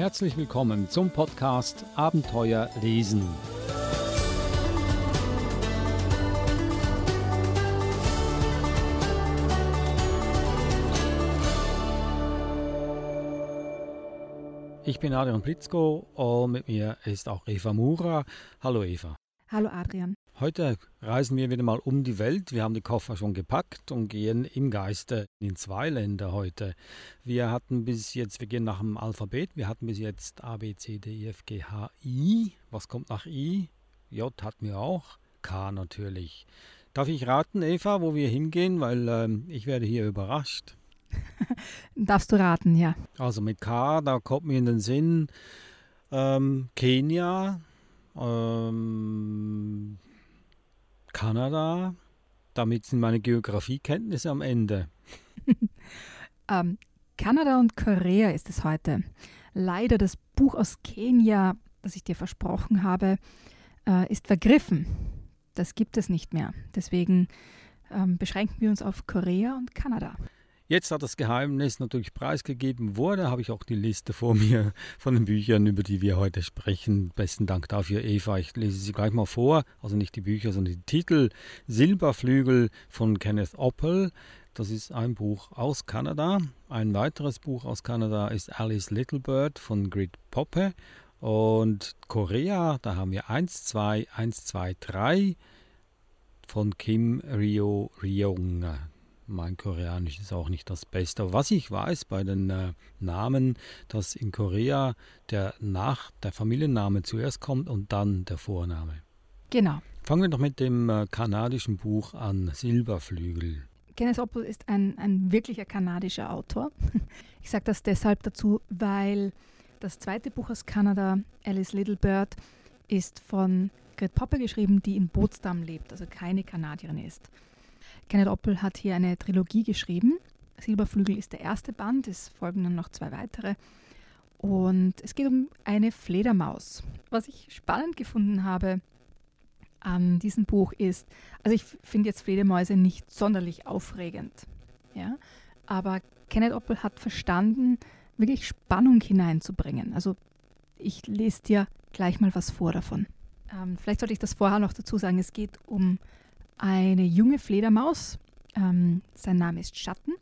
Herzlich willkommen zum Podcast Abenteuer lesen. Ich bin Adrian Blitzko und mit mir ist auch Eva Mura. Hallo Eva. Hallo Adrian. Heute reisen wir wieder mal um die Welt. Wir haben die Koffer schon gepackt und gehen im Geiste in zwei Länder heute. Wir hatten bis jetzt, wir gehen nach dem Alphabet, wir hatten bis jetzt A, B, C, D, E, F, G, H, I. Was kommt nach I? J hatten wir auch. K natürlich. Darf ich raten, Eva, wo wir hingehen? Weil ähm, ich werde hier überrascht. Darfst du raten, ja. Also mit K, da kommt mir in den Sinn ähm, Kenia, ähm, Kanada. Damit sind meine Geografiekenntnisse am Ende. ähm, Kanada und Korea ist es heute. Leider das Buch aus Kenia, das ich dir versprochen habe, äh, ist vergriffen. Das gibt es nicht mehr. Deswegen ähm, beschränken wir uns auf Korea und Kanada. Jetzt, da das Geheimnis natürlich preisgegeben wurde, habe ich auch die Liste vor mir von den Büchern, über die wir heute sprechen. Besten Dank dafür, Eva. Ich lese sie gleich mal vor. Also nicht die Bücher, sondern die Titel. Silberflügel von Kenneth Oppel. Das ist ein Buch aus Kanada. Ein weiteres Buch aus Kanada ist Alice Littlebird von Grit Poppe. Und Korea, da haben wir 1, 2, 1, 2, 3 von Kim Ryo Ryong. Mein Koreanisch ist auch nicht das Beste. Was ich weiß bei den äh, Namen, dass in Korea der, Nach der Familienname zuerst kommt und dann der Vorname. Genau. Fangen wir doch mit dem äh, kanadischen Buch an, Silberflügel. Kenneth Oppel ist ein, ein wirklicher kanadischer Autor. Ich sage das deshalb dazu, weil das zweite Buch aus Kanada, Alice Littlebird, ist von Gret Poppe geschrieben, die in Bootsdam lebt, also keine Kanadierin ist. Kenneth Oppel hat hier eine Trilogie geschrieben. Silberflügel ist der erste Band, es folgen dann noch zwei weitere. Und es geht um eine Fledermaus. Was ich spannend gefunden habe an diesem Buch ist, also ich finde jetzt Fledermäuse nicht sonderlich aufregend, ja, aber Kenneth Oppel hat verstanden, wirklich Spannung hineinzubringen. Also ich lese dir gleich mal was vor davon. Ähm, vielleicht sollte ich das vorher noch dazu sagen. Es geht um eine junge Fledermaus. Ähm, sein Name ist Schatten.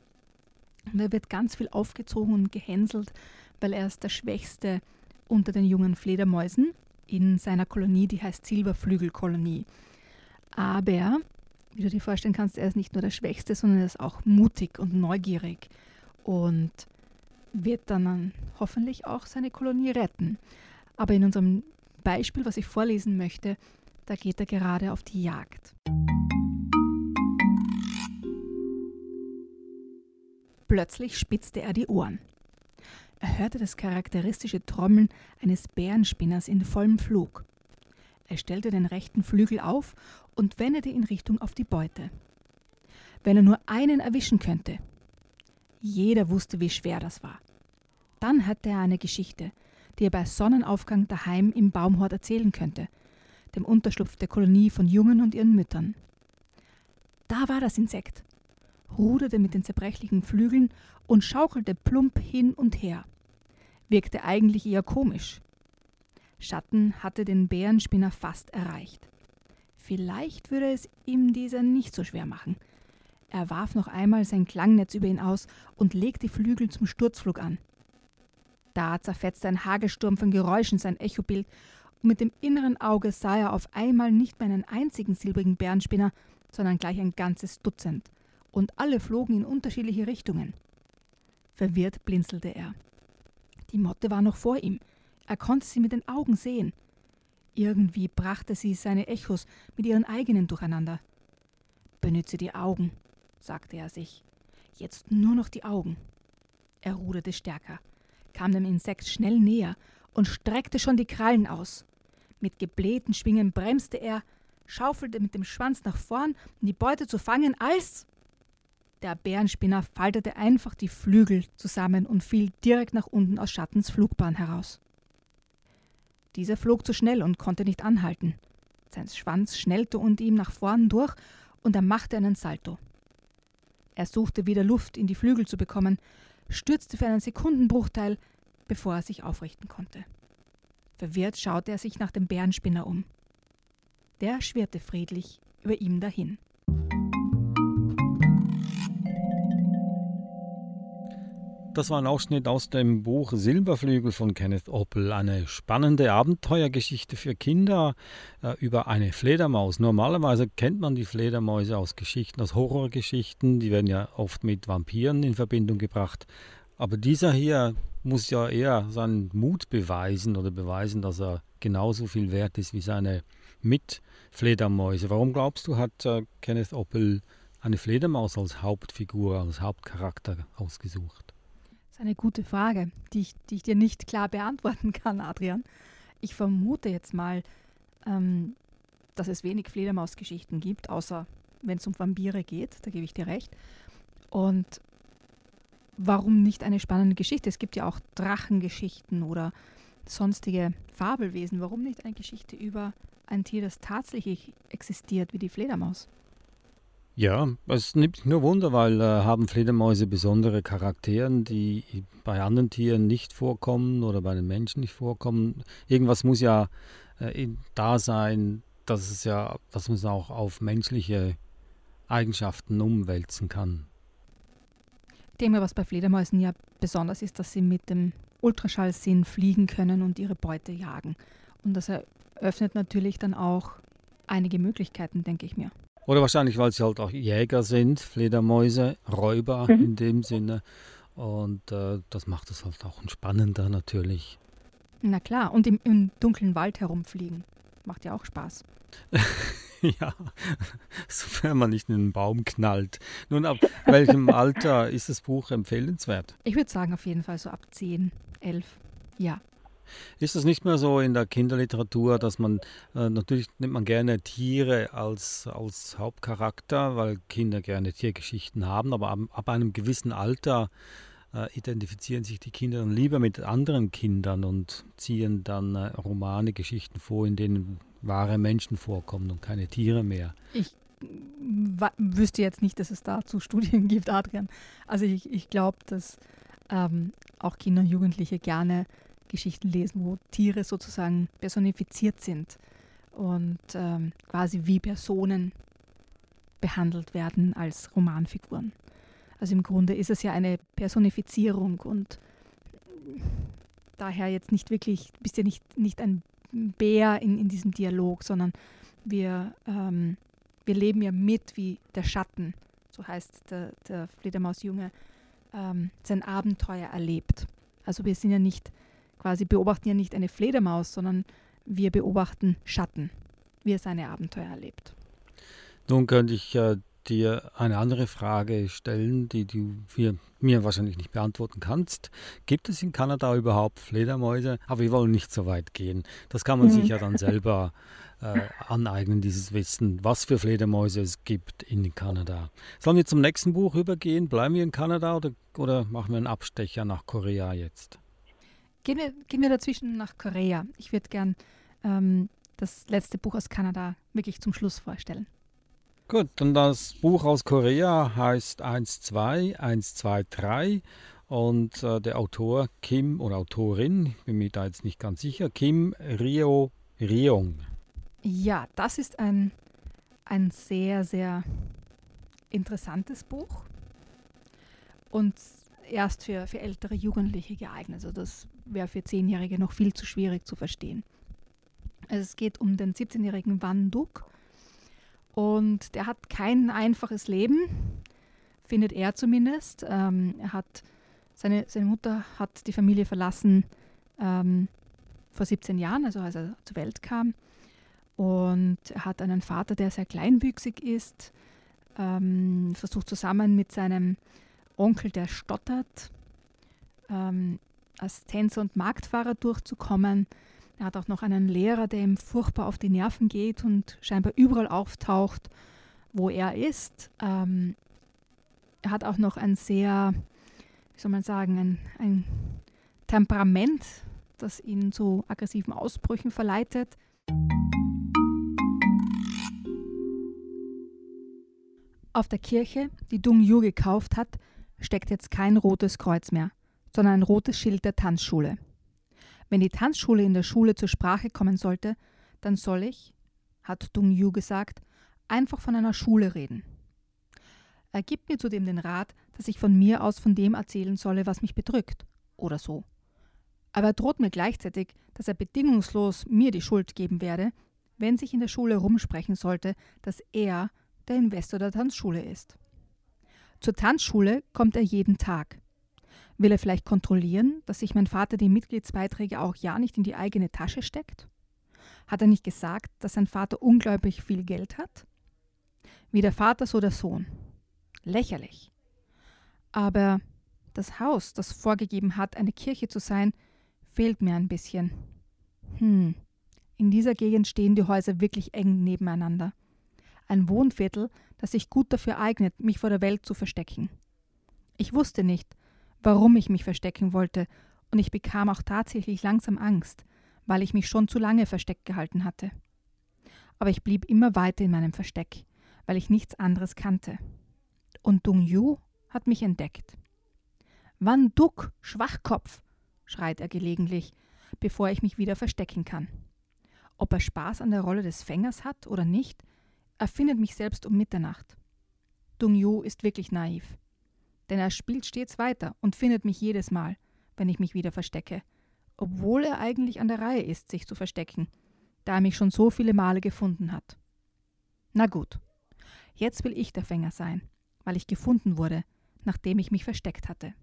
Und er wird ganz viel aufgezogen und gehänselt, weil er ist der Schwächste unter den jungen Fledermäusen in seiner Kolonie, die heißt Silberflügelkolonie. Aber, wie du dir vorstellen kannst, er ist nicht nur der Schwächste, sondern er ist auch mutig und neugierig und wird dann hoffentlich auch seine Kolonie retten. Aber in unserem Beispiel, was ich vorlesen möchte, da geht er gerade auf die Jagd. Plötzlich spitzte er die Ohren. Er hörte das charakteristische Trommeln eines Bärenspinners in vollem Flug. Er stellte den rechten Flügel auf und wendete in Richtung auf die Beute. Wenn er nur einen erwischen könnte. Jeder wusste, wie schwer das war. Dann hatte er eine Geschichte, die er bei Sonnenaufgang daheim im Baumhort erzählen könnte, dem Unterschlupf der Kolonie von Jungen und ihren Müttern. Da war das Insekt ruderte mit den zerbrechlichen Flügeln und schaukelte plump hin und her. Wirkte eigentlich eher komisch. Schatten hatte den Bärenspinner fast erreicht. Vielleicht würde es ihm dieser nicht so schwer machen. Er warf noch einmal sein Klangnetz über ihn aus und legte die Flügel zum Sturzflug an. Da zerfetzte ein Hagelsturm von Geräuschen sein Echobild, und mit dem inneren Auge sah er auf einmal nicht mehr einen einzigen silbrigen Bärenspinner, sondern gleich ein ganzes Dutzend und alle flogen in unterschiedliche Richtungen. Verwirrt blinzelte er. Die Motte war noch vor ihm. Er konnte sie mit den Augen sehen. Irgendwie brachte sie seine Echos mit ihren eigenen durcheinander. Benütze die Augen, sagte er sich. Jetzt nur noch die Augen. Er ruderte stärker, kam dem Insekt schnell näher und streckte schon die Krallen aus. Mit geblähten Schwingen bremste er, schaufelte mit dem Schwanz nach vorn, um die Beute zu fangen, als der Bärenspinner faltete einfach die Flügel zusammen und fiel direkt nach unten aus Schattens Flugbahn heraus. Dieser flog zu schnell und konnte nicht anhalten. Sein Schwanz schnellte unter ihm nach vorn durch und er machte einen Salto. Er suchte wieder Luft in die Flügel zu bekommen, stürzte für einen Sekundenbruchteil, bevor er sich aufrichten konnte. Verwirrt schaute er sich nach dem Bärenspinner um. Der schwirrte friedlich über ihm dahin. Das war ein Ausschnitt aus dem Buch Silberflügel von Kenneth Oppel. Eine spannende Abenteuergeschichte für Kinder äh, über eine Fledermaus. Normalerweise kennt man die Fledermäuse aus Geschichten, aus Horrorgeschichten. Die werden ja oft mit Vampiren in Verbindung gebracht. Aber dieser hier muss ja eher seinen Mut beweisen oder beweisen, dass er genauso viel wert ist wie seine Mitfledermäuse. Warum glaubst du, hat äh, Kenneth Oppel eine Fledermaus als Hauptfigur, als Hauptcharakter ausgesucht? Ist eine gute Frage, die ich, die ich dir nicht klar beantworten kann, Adrian. Ich vermute jetzt mal, ähm, dass es wenig Fledermausgeschichten gibt, außer wenn es um Vampire geht, da gebe ich dir recht. Und warum nicht eine spannende Geschichte? Es gibt ja auch Drachengeschichten oder sonstige Fabelwesen. Warum nicht eine Geschichte über ein Tier, das tatsächlich existiert, wie die Fledermaus? Ja, es nimmt nur Wunder, weil äh, haben Fledermäuse besondere Charaktere, die bei anderen Tieren nicht vorkommen oder bei den Menschen nicht vorkommen. Irgendwas muss ja äh, da sein, dass es ja, dass man es auch auf menschliche Eigenschaften umwälzen kann. Mal, was bei Fledermäusen ja besonders ist, dass sie mit dem Ultraschallsinn fliegen können und ihre Beute jagen. Und das eröffnet natürlich dann auch einige Möglichkeiten, denke ich mir. Oder wahrscheinlich, weil sie halt auch Jäger sind, Fledermäuse, Räuber mhm. in dem Sinne. Und äh, das macht es halt auch spannender natürlich. Na klar, und im, im dunklen Wald herumfliegen. Macht ja auch Spaß. ja, sofern man nicht in einen Baum knallt. Nun, ab welchem Alter ist das Buch empfehlenswert? Ich würde sagen, auf jeden Fall so ab 10, 11. Ja. Ist es nicht mehr so in der Kinderliteratur, dass man, äh, natürlich nimmt man gerne Tiere als, als Hauptcharakter, weil Kinder gerne Tiergeschichten haben, aber ab, ab einem gewissen Alter äh, identifizieren sich die Kinder dann lieber mit anderen Kindern und ziehen dann äh, Romane, Geschichten vor, in denen wahre Menschen vorkommen und keine Tiere mehr. Ich wüsste jetzt nicht, dass es dazu Studien gibt, Adrian. Also ich, ich glaube, dass ähm, auch Kinder und Jugendliche gerne Geschichten lesen, wo Tiere sozusagen personifiziert sind und ähm, quasi wie Personen behandelt werden als Romanfiguren. Also im Grunde ist es ja eine Personifizierung und daher jetzt nicht wirklich, bist ja nicht, nicht ein Bär in, in diesem Dialog, sondern wir, ähm, wir leben ja mit wie der Schatten, so heißt der, der Fledermausjunge, ähm, sein Abenteuer erlebt. Also wir sind ja nicht quasi beobachten ja nicht eine Fledermaus, sondern wir beobachten Schatten, wie er seine Abenteuer erlebt. Nun könnte ich äh, dir eine andere Frage stellen, die du mir, mir wahrscheinlich nicht beantworten kannst. Gibt es in Kanada überhaupt Fledermäuse? Aber wir wollen nicht so weit gehen. Das kann man mhm. sich ja dann selber äh, aneignen, dieses Wissen, was für Fledermäuse es gibt in Kanada. Sollen wir zum nächsten Buch übergehen? Bleiben wir in Kanada oder, oder machen wir einen Abstecher nach Korea jetzt? Gehen wir, gehen wir dazwischen nach Korea. Ich würde gern ähm, das letzte Buch aus Kanada wirklich zum Schluss vorstellen. Gut, und das Buch aus Korea heißt 1-2, 1-2-3 und äh, der Autor Kim oder Autorin, ich bin mir da jetzt nicht ganz sicher, Kim Rio Ryong. Ja, das ist ein, ein sehr, sehr interessantes Buch und erst für, für ältere Jugendliche geeignet. Also das wäre für Zehnjährige noch viel zu schwierig zu verstehen. Es geht um den 17-jährigen Van Duk und der hat kein einfaches Leben, findet er zumindest. Ähm, er hat seine, seine Mutter hat die Familie verlassen ähm, vor 17 Jahren, also als er zur Welt kam. Und er hat einen Vater, der sehr kleinwüchsig ist, ähm, versucht zusammen mit seinem Onkel, der stottert, ähm, als Tänzer und Marktfahrer durchzukommen. Er hat auch noch einen Lehrer, der ihm furchtbar auf die Nerven geht und scheinbar überall auftaucht, wo er ist. Ähm, er hat auch noch ein sehr, wie soll man sagen, ein, ein Temperament, das ihn zu aggressiven Ausbrüchen verleitet. Auf der Kirche, die Dung Yu gekauft hat, steckt jetzt kein rotes Kreuz mehr, sondern ein rotes Schild der Tanzschule. Wenn die Tanzschule in der Schule zur Sprache kommen sollte, dann soll ich, hat Dung Yu gesagt, einfach von einer Schule reden. Er gibt mir zudem den Rat, dass ich von mir aus von dem erzählen solle, was mich bedrückt, oder so. Aber er droht mir gleichzeitig, dass er bedingungslos mir die Schuld geben werde, wenn sich in der Schule rumsprechen sollte, dass er der Investor der Tanzschule ist. Zur Tanzschule kommt er jeden Tag. Will er vielleicht kontrollieren, dass sich mein Vater die Mitgliedsbeiträge auch ja nicht in die eigene Tasche steckt? Hat er nicht gesagt, dass sein Vater unglaublich viel Geld hat? Wie der Vater, so der Sohn. Lächerlich. Aber das Haus, das vorgegeben hat, eine Kirche zu sein, fehlt mir ein bisschen. Hm, in dieser Gegend stehen die Häuser wirklich eng nebeneinander. Ein Wohnviertel, das sich gut dafür eignet, mich vor der Welt zu verstecken. Ich wusste nicht, warum ich mich verstecken wollte, und ich bekam auch tatsächlich langsam Angst, weil ich mich schon zu lange versteckt gehalten hatte. Aber ich blieb immer weiter in meinem Versteck, weil ich nichts anderes kannte. Und Dung Yu hat mich entdeckt. Wann Duck, Schwachkopf, schreit er gelegentlich, bevor ich mich wieder verstecken kann. Ob er Spaß an der Rolle des Fängers hat oder nicht, er findet mich selbst um Mitternacht. Dung Yu ist wirklich naiv. Denn er spielt stets weiter und findet mich jedes Mal, wenn ich mich wieder verstecke, obwohl er eigentlich an der Reihe ist, sich zu verstecken, da er mich schon so viele Male gefunden hat. Na gut, jetzt will ich der Fänger sein, weil ich gefunden wurde, nachdem ich mich versteckt hatte.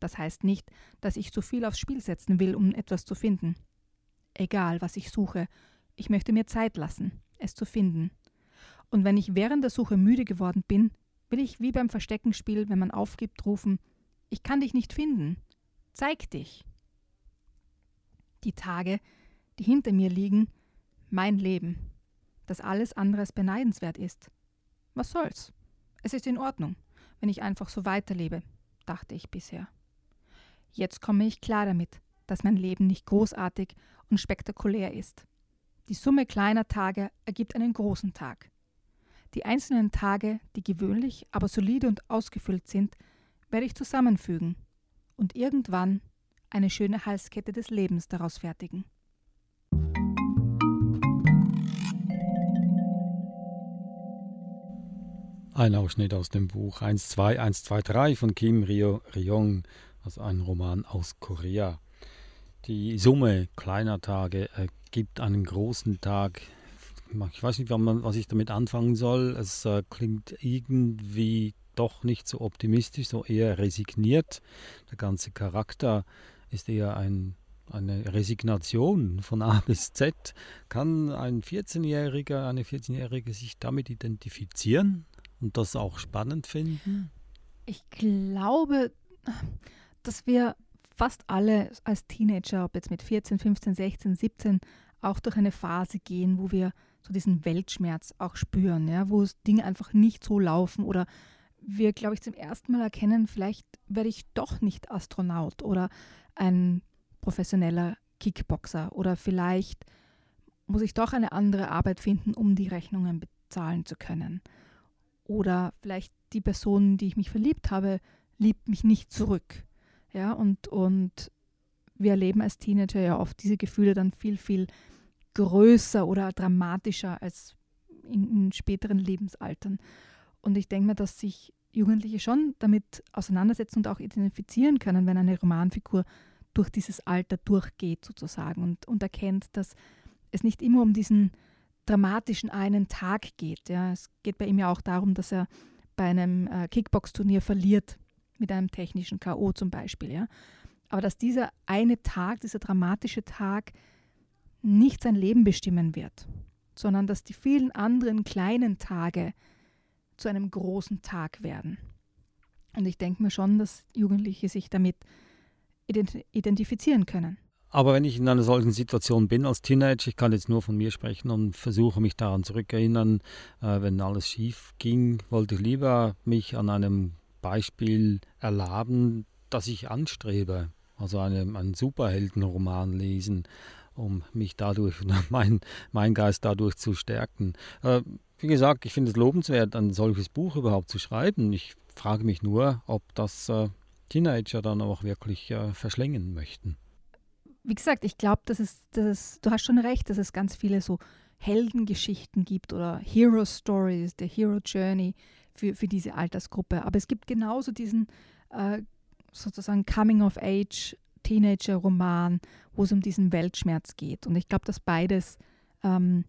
Das heißt nicht, dass ich zu viel aufs Spiel setzen will, um etwas zu finden. Egal, was ich suche, ich möchte mir Zeit lassen, es zu finden. Und wenn ich während der Suche müde geworden bin, will ich wie beim Versteckenspiel, wenn man aufgibt, rufen Ich kann dich nicht finden. Zeig dich. Die Tage, die hinter mir liegen, mein Leben, das alles anderes beneidenswert ist. Was soll's? Es ist in Ordnung, wenn ich einfach so weiterlebe, dachte ich bisher. Jetzt komme ich klar damit, dass mein Leben nicht großartig und spektakulär ist. Die Summe kleiner Tage ergibt einen großen Tag. Die einzelnen Tage, die gewöhnlich, aber solide und ausgefüllt sind, werde ich zusammenfügen und irgendwann eine schöne Halskette des Lebens daraus fertigen. Ein Ausschnitt aus dem Buch 12123 von Kim Ryo Ryong also ein Roman aus Korea. Die Summe kleiner Tage ergibt einen großen Tag. Ich weiß nicht, was ich damit anfangen soll. Es äh, klingt irgendwie doch nicht so optimistisch, so eher resigniert. Der ganze Charakter ist eher ein, eine Resignation von A bis Z. Kann ein 14-Jähriger, eine 14-Jährige sich damit identifizieren und das auch spannend finden? Ich glaube, dass wir fast alle als Teenager, ob jetzt mit 14, 15, 16, 17, auch durch eine Phase gehen, wo wir so diesen Weltschmerz auch spüren, ja, wo Dinge einfach nicht so laufen oder wir, glaube ich, zum ersten Mal erkennen, vielleicht werde ich doch nicht Astronaut oder ein professioneller Kickboxer oder vielleicht muss ich doch eine andere Arbeit finden, um die Rechnungen bezahlen zu können. Oder vielleicht die Person, die ich mich verliebt habe, liebt mich nicht zurück. Ja, und, und wir erleben als Teenager ja oft diese Gefühle dann viel, viel größer oder dramatischer als in, in späteren Lebensaltern. Und ich denke mir, dass sich Jugendliche schon damit auseinandersetzen und auch identifizieren können, wenn eine Romanfigur durch dieses Alter durchgeht sozusagen und, und erkennt, dass es nicht immer um diesen dramatischen einen Tag geht. Ja. Es geht bei ihm ja auch darum, dass er bei einem äh, Kickbox-Turnier verliert mit einem technischen K.O. zum Beispiel. Ja? Aber dass dieser eine Tag, dieser dramatische Tag nicht sein Leben bestimmen wird, sondern dass die vielen anderen kleinen Tage zu einem großen Tag werden. Und ich denke mir schon, dass Jugendliche sich damit identifizieren können. Aber wenn ich in einer solchen Situation bin als Teenager, ich kann jetzt nur von mir sprechen und versuche mich daran zurückerinnern, äh, wenn alles schief ging, wollte ich lieber mich an einem Beispiel erlaben, das ich anstrebe. Also eine, einen Superheldenroman lesen, um mich dadurch, mein, mein Geist dadurch zu stärken. Äh, wie gesagt, ich finde es lobenswert, ein solches Buch überhaupt zu schreiben. Ich frage mich nur, ob das äh, Teenager dann auch wirklich äh, verschlingen möchten. wie gesagt, ich glaube, dass es, dass es, du hast schon recht, dass es ganz viele so Heldengeschichten gibt oder Hero Stories, der Hero Journey für, für diese Altersgruppe. Aber es gibt genauso diesen äh, sozusagen Coming of Age Teenager-Roman, wo es um diesen Weltschmerz geht. Und ich glaube, dass beides ähm,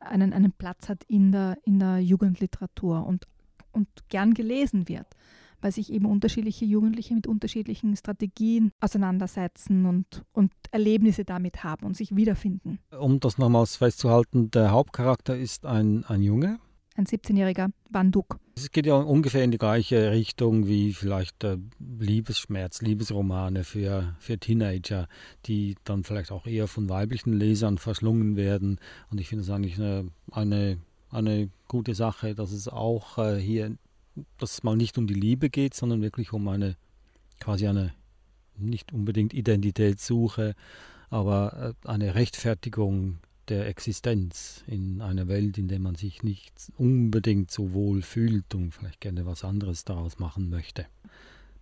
einen, einen Platz hat in der, in der Jugendliteratur und, und gern gelesen wird, weil sich eben unterschiedliche Jugendliche mit unterschiedlichen Strategien auseinandersetzen und, und Erlebnisse damit haben und sich wiederfinden. Um das nochmals festzuhalten, der Hauptcharakter ist ein, ein Junge, ein 17-jähriger Banduk. Es geht ja ungefähr in die gleiche Richtung wie vielleicht äh, Liebesschmerz, Liebesromane für, für Teenager, die dann vielleicht auch eher von weiblichen Lesern verschlungen werden. Und ich finde es eigentlich eine, eine, eine gute Sache, dass es auch äh, hier, dass es mal nicht um die Liebe geht, sondern wirklich um eine quasi eine nicht unbedingt Identitätssuche, aber äh, eine Rechtfertigung der Existenz in einer Welt, in der man sich nicht unbedingt so wohl fühlt und vielleicht gerne was anderes daraus machen möchte.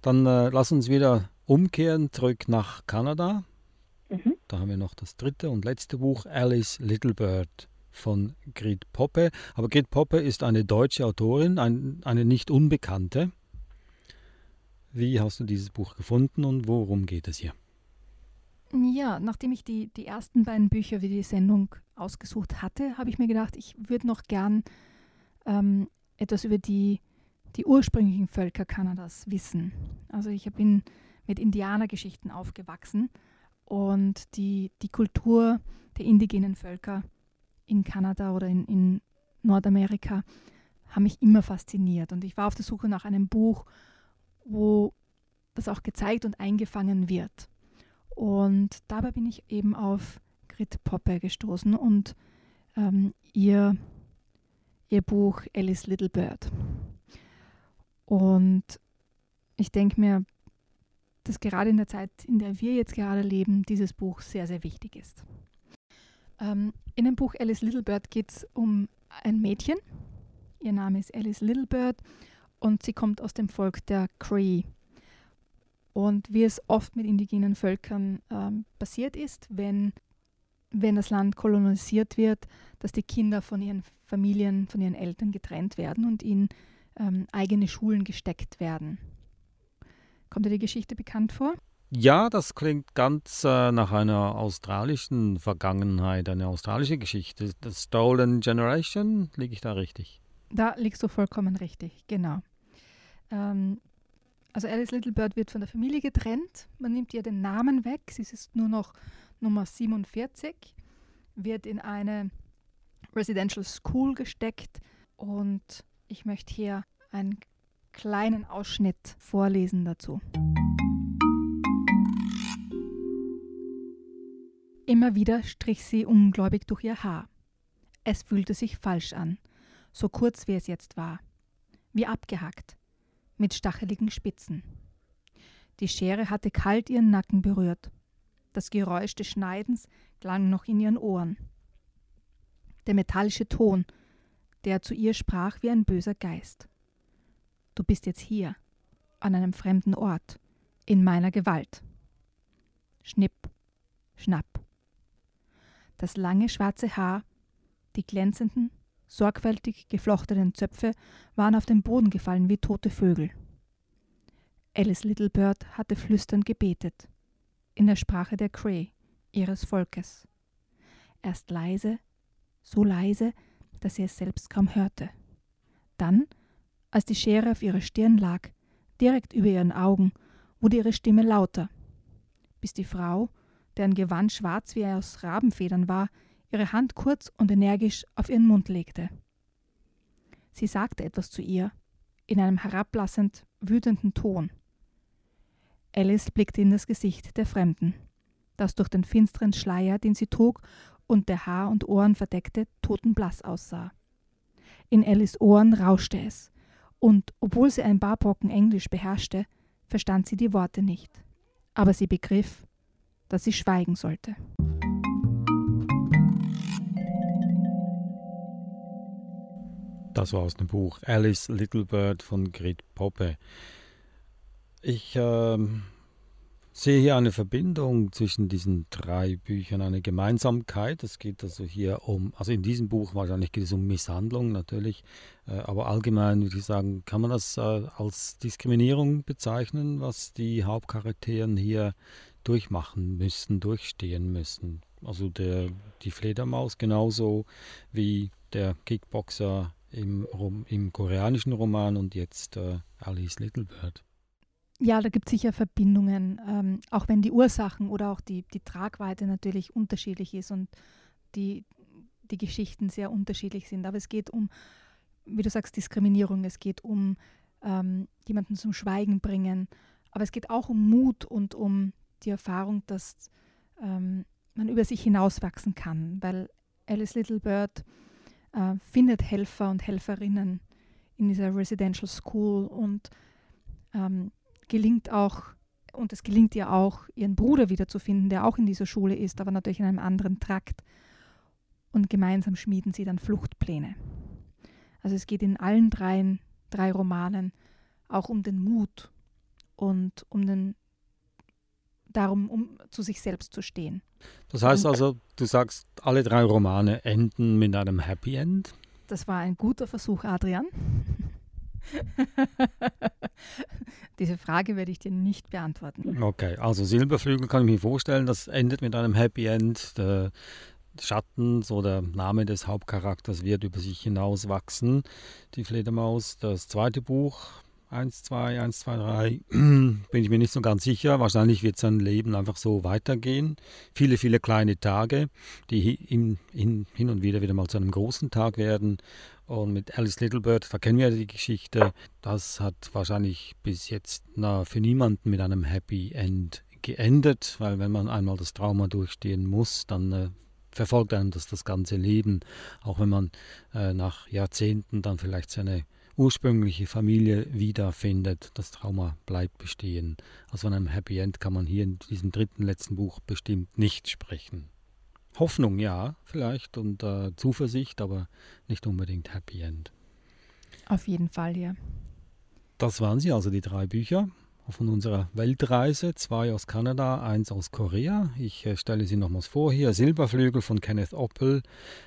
Dann äh, lass uns wieder umkehren, zurück nach Kanada. Mhm. Da haben wir noch das dritte und letzte Buch, Alice Littlebird von Grit Poppe. Aber Grit Poppe ist eine deutsche Autorin, ein, eine nicht unbekannte. Wie hast du dieses Buch gefunden und worum geht es hier? Ja, nachdem ich die, die ersten beiden Bücher für die Sendung ausgesucht hatte, habe ich mir gedacht, ich würde noch gern ähm, etwas über die, die ursprünglichen Völker Kanadas wissen. Also ich bin mit Indianergeschichten aufgewachsen und die, die Kultur der indigenen Völker in Kanada oder in, in Nordamerika haben mich immer fasziniert. Und ich war auf der Suche nach einem Buch, wo das auch gezeigt und eingefangen wird. Und dabei bin ich eben auf Grit Poppe gestoßen und ähm, ihr, ihr Buch Alice Little Bird. Und ich denke mir, dass gerade in der Zeit, in der wir jetzt gerade leben, dieses Buch sehr, sehr wichtig ist. Ähm, in dem Buch Alice Little Bird geht es um ein Mädchen. Ihr Name ist Alice Little Bird und sie kommt aus dem Volk der Cree. Und wie es oft mit indigenen Völkern ähm, passiert ist, wenn, wenn das Land kolonisiert wird, dass die Kinder von ihren Familien, von ihren Eltern getrennt werden und in ähm, eigene Schulen gesteckt werden. Kommt dir die Geschichte bekannt vor? Ja, das klingt ganz äh, nach einer australischen Vergangenheit, eine australische Geschichte. The Stolen Generation, liege ich da richtig? Da liegst du vollkommen richtig, genau. Ähm, also Alice Littlebird wird von der Familie getrennt. Man nimmt ihr den Namen weg. Sie ist nur noch Nummer 47, wird in eine Residential School gesteckt und ich möchte hier einen kleinen Ausschnitt vorlesen dazu. Immer wieder strich sie ungläubig durch ihr Haar. Es fühlte sich falsch an, so kurz wie es jetzt war, wie abgehackt mit stacheligen Spitzen. Die Schere hatte kalt ihren Nacken berührt. Das Geräusch des Schneidens klang noch in ihren Ohren. Der metallische Ton, der zu ihr sprach wie ein böser Geist. Du bist jetzt hier, an einem fremden Ort, in meiner Gewalt. Schnipp, schnapp. Das lange schwarze Haar, die glänzenden, sorgfältig geflochtenen Zöpfe waren auf den Boden gefallen wie tote Vögel. Alice Littlebird hatte flüsternd gebetet, in der Sprache der Cray, ihres Volkes. Erst leise, so leise, dass sie es selbst kaum hörte. Dann, als die Schere auf ihrer Stirn lag, direkt über ihren Augen, wurde ihre Stimme lauter, bis die Frau, deren Gewand schwarz wie aus Rabenfedern war, ihre Hand kurz und energisch auf ihren Mund legte. Sie sagte etwas zu ihr, in einem herablassend, wütenden Ton. Alice blickte in das Gesicht der Fremden, das durch den finsteren Schleier, den sie trug und der Haar und Ohren verdeckte, totenblass aussah. In Alice Ohren rauschte es, und obwohl sie ein paar Brocken Englisch beherrschte, verstand sie die Worte nicht. Aber sie begriff, dass sie schweigen sollte. Das war aus dem Buch Alice Littlebird von Grit Poppe. Ich äh, sehe hier eine Verbindung zwischen diesen drei Büchern, eine Gemeinsamkeit. Es geht also hier um, also in diesem Buch wahrscheinlich geht es um Misshandlung natürlich, äh, aber allgemein würde ich sagen, kann man das äh, als Diskriminierung bezeichnen, was die Hauptcharakteren hier durchmachen müssen, durchstehen müssen. Also der, die Fledermaus genauso wie der Kickboxer im, im koreanischen Roman und jetzt äh, Alice Littlebird. Ja, da gibt es sicher Verbindungen, ähm, auch wenn die Ursachen oder auch die, die Tragweite natürlich unterschiedlich ist und die, die Geschichten sehr unterschiedlich sind. Aber es geht um, wie du sagst, Diskriminierung, es geht um ähm, jemanden zum Schweigen bringen, aber es geht auch um Mut und um die Erfahrung, dass ähm, man über sich hinauswachsen kann, weil Alice Littlebird äh, findet Helfer und Helferinnen in dieser Residential School und ähm, gelingt auch, und es gelingt ihr auch, ihren Bruder wiederzufinden, der auch in dieser Schule ist, aber natürlich in einem anderen Trakt. Und gemeinsam schmieden sie dann Fluchtpläne. Also es geht in allen dreien, drei Romanen auch um den Mut und um den darum, um zu sich selbst zu stehen. Das heißt also, du sagst, alle drei Romane enden mit einem Happy End? Das war ein guter Versuch, Adrian. Diese Frage werde ich dir nicht beantworten. Okay, also Silberflügel kann ich mir vorstellen, das endet mit einem Happy End. Der Schatten, so der Name des Hauptcharakters, wird über sich hinauswachsen. Die Fledermaus, das zweite Buch, 1, 2, 1, 2, 3, bin ich mir nicht so ganz sicher. Wahrscheinlich wird sein Leben einfach so weitergehen. Viele, viele kleine Tage, die hin, hin, hin und wieder wieder mal zu einem großen Tag werden. Und mit Alice Littlebird, da kennen wir ja die Geschichte, das hat wahrscheinlich bis jetzt na, für niemanden mit einem Happy End geendet, weil wenn man einmal das Trauma durchstehen muss, dann äh, verfolgt einem das das ganze Leben, auch wenn man äh, nach Jahrzehnten dann vielleicht seine ursprüngliche Familie wiederfindet. Das Trauma bleibt bestehen. Also von einem Happy End kann man hier in diesem dritten letzten Buch bestimmt nicht sprechen. Hoffnung ja, vielleicht und äh, Zuversicht, aber nicht unbedingt Happy End. Auf jeden Fall, ja. Das waren sie also, die drei Bücher von unserer Weltreise. Zwei aus Kanada, eins aus Korea. Ich äh, stelle sie nochmals vor hier. Silberflügel von Kenneth Oppel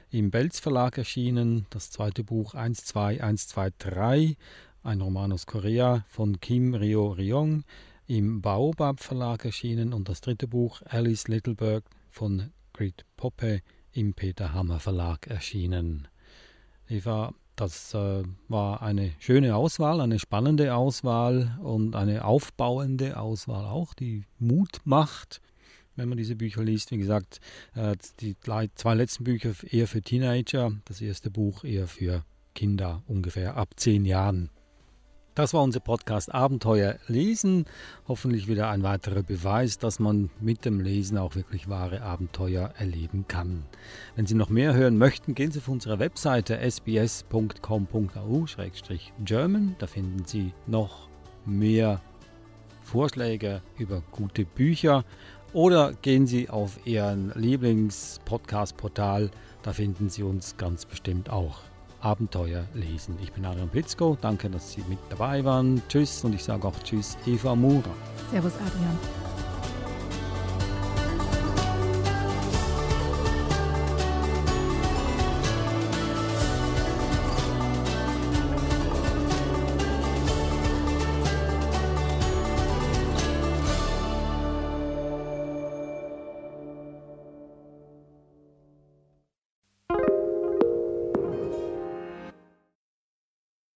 im Belz Verlag erschienen. Das zweite Buch 12123, ein Roman aus Korea von Kim Ryo Ryong im Baobab Verlag erschienen. Und das dritte Buch Alice Littleberg von Grit Poppe im Peter Hammer Verlag erschienen. Eva, das äh, war eine schöne Auswahl, eine spannende Auswahl und eine aufbauende Auswahl auch, die Mut macht, wenn man diese Bücher liest. Wie gesagt, äh, die zwei letzten Bücher eher für Teenager, das erste Buch eher für Kinder ungefähr ab zehn Jahren. Das war unser Podcast Abenteuer lesen. Hoffentlich wieder ein weiterer Beweis, dass man mit dem Lesen auch wirklich wahre Abenteuer erleben kann. Wenn Sie noch mehr hören möchten, gehen Sie auf unsere Webseite sbs.com.au-german. Da finden Sie noch mehr Vorschläge über gute Bücher. Oder gehen Sie auf Ihren Lieblings-Podcast-Portal. Da finden Sie uns ganz bestimmt auch. Abenteuer lesen. Ich bin Adrian Blitzko, danke, dass Sie mit dabei waren. Tschüss und ich sage auch Tschüss, Eva Mura. Servus, Adrian.